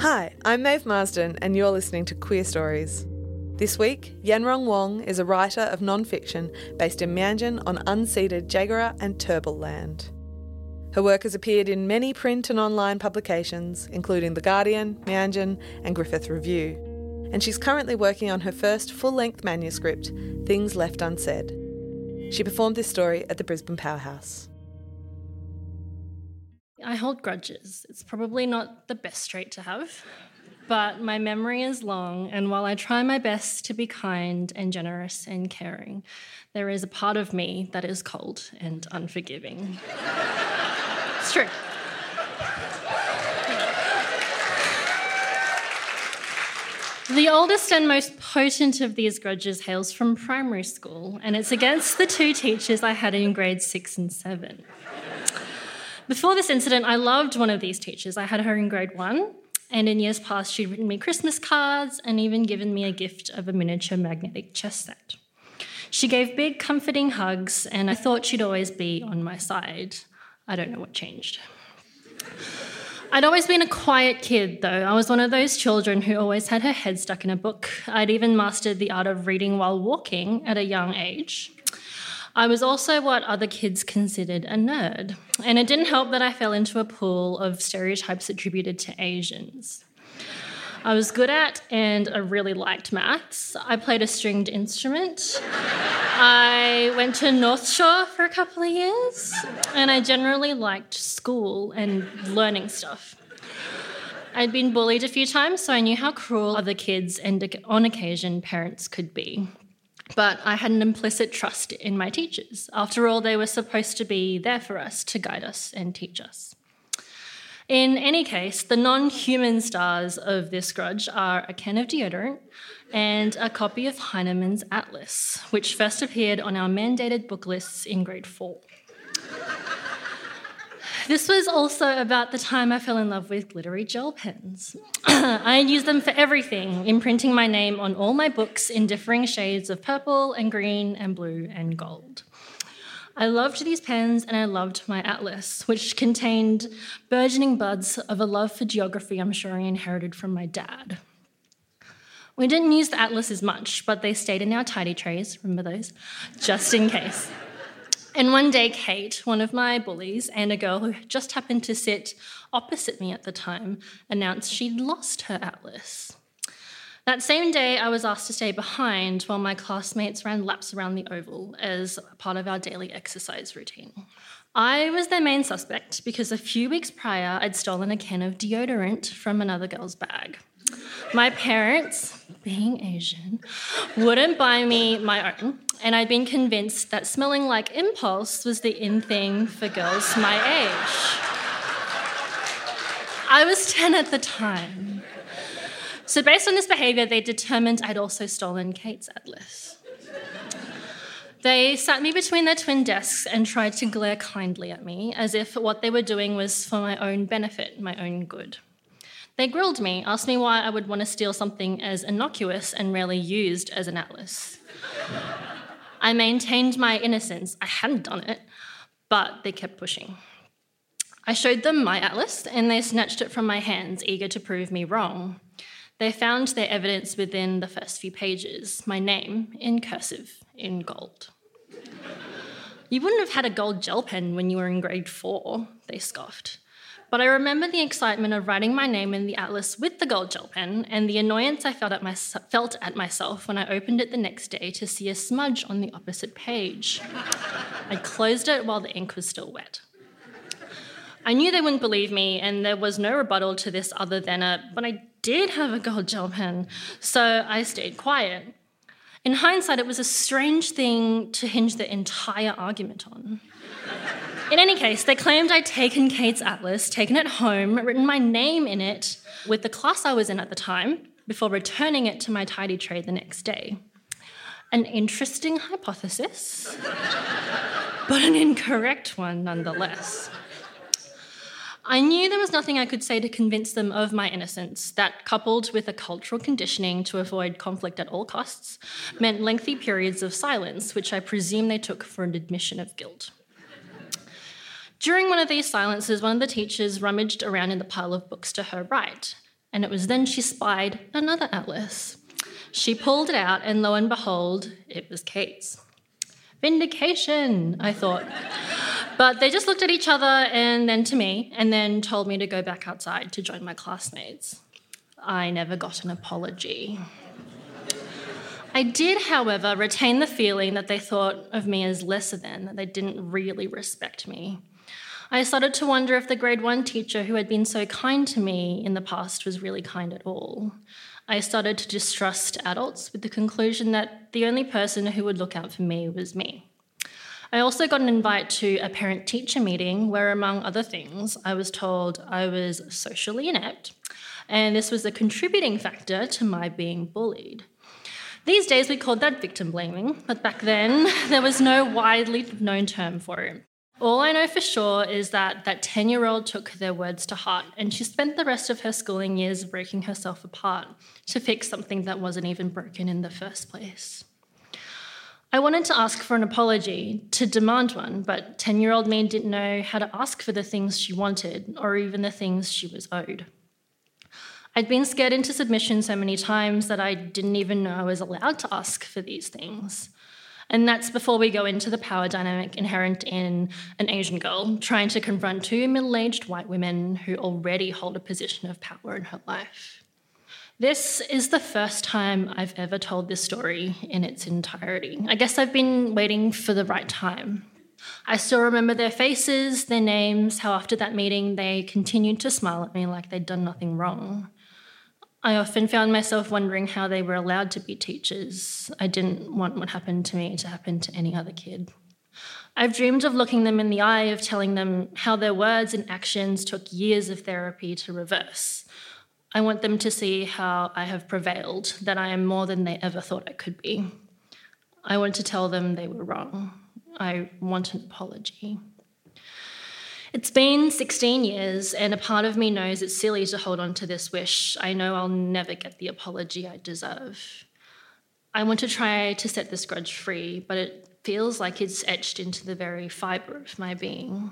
Hi, I'm Maeve Marsden, and you're listening to Queerstories. This week, Yen-Rong Wong is a writer of non fiction based in Meanjin on unceded Jaggera and Turrbal land. Her work has appeared in many print and online publications, including The Guardian, Meanjin, and Griffith Review. And she's currently working on her first full length manuscript, Things Left Unsaid. She performed this story at the Brisbane Powerhouse. I hold grudges. It's probably not the best trait to have, but my memory is long, and while I try my best to be kind and generous and caring, there is a part of me that is cold and unforgiving. it's true. The oldest and most potent of these grudges hails from primary school, and it's against the two teachers I had in grades six and seven. Before this incident, I loved one of these teachers. I had her in grade one, and in years past, she'd written me Christmas cards and even given me a gift of a miniature magnetic chess set. She gave big, comforting hugs, and I thought she'd always be on my side. I don't know what changed. I'd always been a quiet kid, though. I was one of those children who always had her head stuck in a book. I'd even mastered the art of reading while walking at a young age. I was also what other kids considered a nerd, and it didn't help that I fell into a pool of stereotypes attributed to Asians. I was good at and I really liked maths. I played a stringed instrument. I went to North Shore for a couple of years, and I generally liked school and learning stuff. I'd been bullied a few times, so I knew how cruel other kids and, on occasion, parents could be. But I had an implicit trust in my teachers. After all, they were supposed to be there for us to guide us and teach us. In any case, the non human stars of this grudge are a can of deodorant and a copy of Heinemann's Atlas, which first appeared on our mandated book lists in grade four. This was also about the time I fell in love with glittery gel pens. I used them for everything, imprinting my name on all my books in differing shades of purple and green and blue and gold. I loved these pens and I loved my atlas, which contained burgeoning buds of a love for geography I'm sure I inherited from my dad. We didn't use the atlases much, but they stayed in our tidy trays, remember those? Just in case. And one day, Kate, one of my bullies, and a girl who just happened to sit opposite me at the time, announced she'd lost her atlas. That same day, I was asked to stay behind while my classmates ran laps around the oval as part of our daily exercise routine. I was their main suspect because a few weeks prior, I'd stolen a can of deodorant from another girl's bag. My parents, being Asian, wouldn't buy me my own, and I'd been convinced that smelling like impulse was the in thing for girls my age. I was 10 at the time. So, based on this behaviour, they determined I'd also stolen Kate's atlas. They sat me between their twin desks and tried to glare kindly at me, as if what they were doing was for my own benefit, my own good. They grilled me, asked me why I would want to steal something as innocuous and rarely used as an atlas. I maintained my innocence. I hadn't done it, but they kept pushing. I showed them my atlas, and they snatched it from my hands, eager to prove me wrong. They found their evidence within the first few pages my name in cursive in gold. You wouldn't have had a gold gel pen when you were in grade four, they scoffed. But I remember the excitement of writing my name in the atlas with the gold gel pen and the annoyance I felt at, my, felt at myself when I opened it the next day to see a smudge on the opposite page. I closed it while the ink was still wet. I knew they wouldn't believe me, and there was no rebuttal to this other than a, but I did have a gold gel pen, so I stayed quiet. In hindsight, it was a strange thing to hinge the entire argument on. In any case, they claimed I'd taken Kate's atlas, taken it home, written my name in it with the class I was in at the time, before returning it to my tidy tray the next day. An interesting hypothesis, but an incorrect one nonetheless. I knew there was nothing I could say to convince them of my innocence. That, coupled with a cultural conditioning to avoid conflict at all costs, meant lengthy periods of silence, which I presume they took for an admission of guilt. During one of these silences, one of the teachers rummaged around in the pile of books to her right, and it was then she spied another atlas. She pulled it out, and lo and behold, it was Kate's. Vindication, I thought. But they just looked at each other and then to me, and then told me to go back outside to join my classmates. I never got an apology. I did, however, retain the feeling that they thought of me as lesser than, that they didn't really respect me. I started to wonder if the grade one teacher who had been so kind to me in the past was really kind at all. I started to distrust adults with the conclusion that the only person who would look out for me was me. I also got an invite to a parent teacher meeting where, among other things, I was told I was socially inept, and this was a contributing factor to my being bullied. These days we called that victim blaming, but back then there was no widely known term for it. All I know for sure is that that 10 year old took their words to heart and she spent the rest of her schooling years breaking herself apart to fix something that wasn't even broken in the first place. I wanted to ask for an apology, to demand one, but 10 year old me didn't know how to ask for the things she wanted or even the things she was owed. I'd been scared into submission so many times that I didn't even know I was allowed to ask for these things. And that's before we go into the power dynamic inherent in an Asian girl trying to confront two middle aged white women who already hold a position of power in her life. This is the first time I've ever told this story in its entirety. I guess I've been waiting for the right time. I still remember their faces, their names, how after that meeting they continued to smile at me like they'd done nothing wrong. I often found myself wondering how they were allowed to be teachers. I didn't want what happened to me to happen to any other kid. I've dreamed of looking them in the eye, of telling them how their words and actions took years of therapy to reverse I want them to see how I have prevailed, that I am more than they ever thought I could be. I want to tell them they were wrong. I want an apology. It's been 16 years, and a part of me knows it's silly to hold on to this wish. I know I'll never get the apology I deserve. I want to try to set this grudge free, but it feels like it's etched into the very fibre of my being.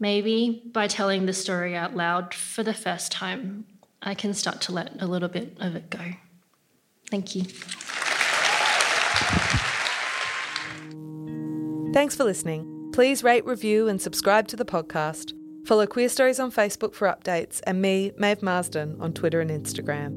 Maybe by telling the story out loud for the first time, I can start to let a little bit of it go. Thank you. Thanks for listening. Please rate, review, and subscribe to the podcast. Follow Queerstories on Facebook for updates and me, Maeve Marsden, on Twitter and Instagram.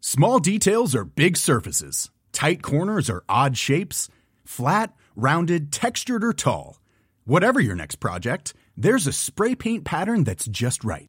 Small details are big surfaces, tight corners are odd shapes. Flat, rounded, textured, or tall. Whatever your next project, there's a spray paint pattern that's just right.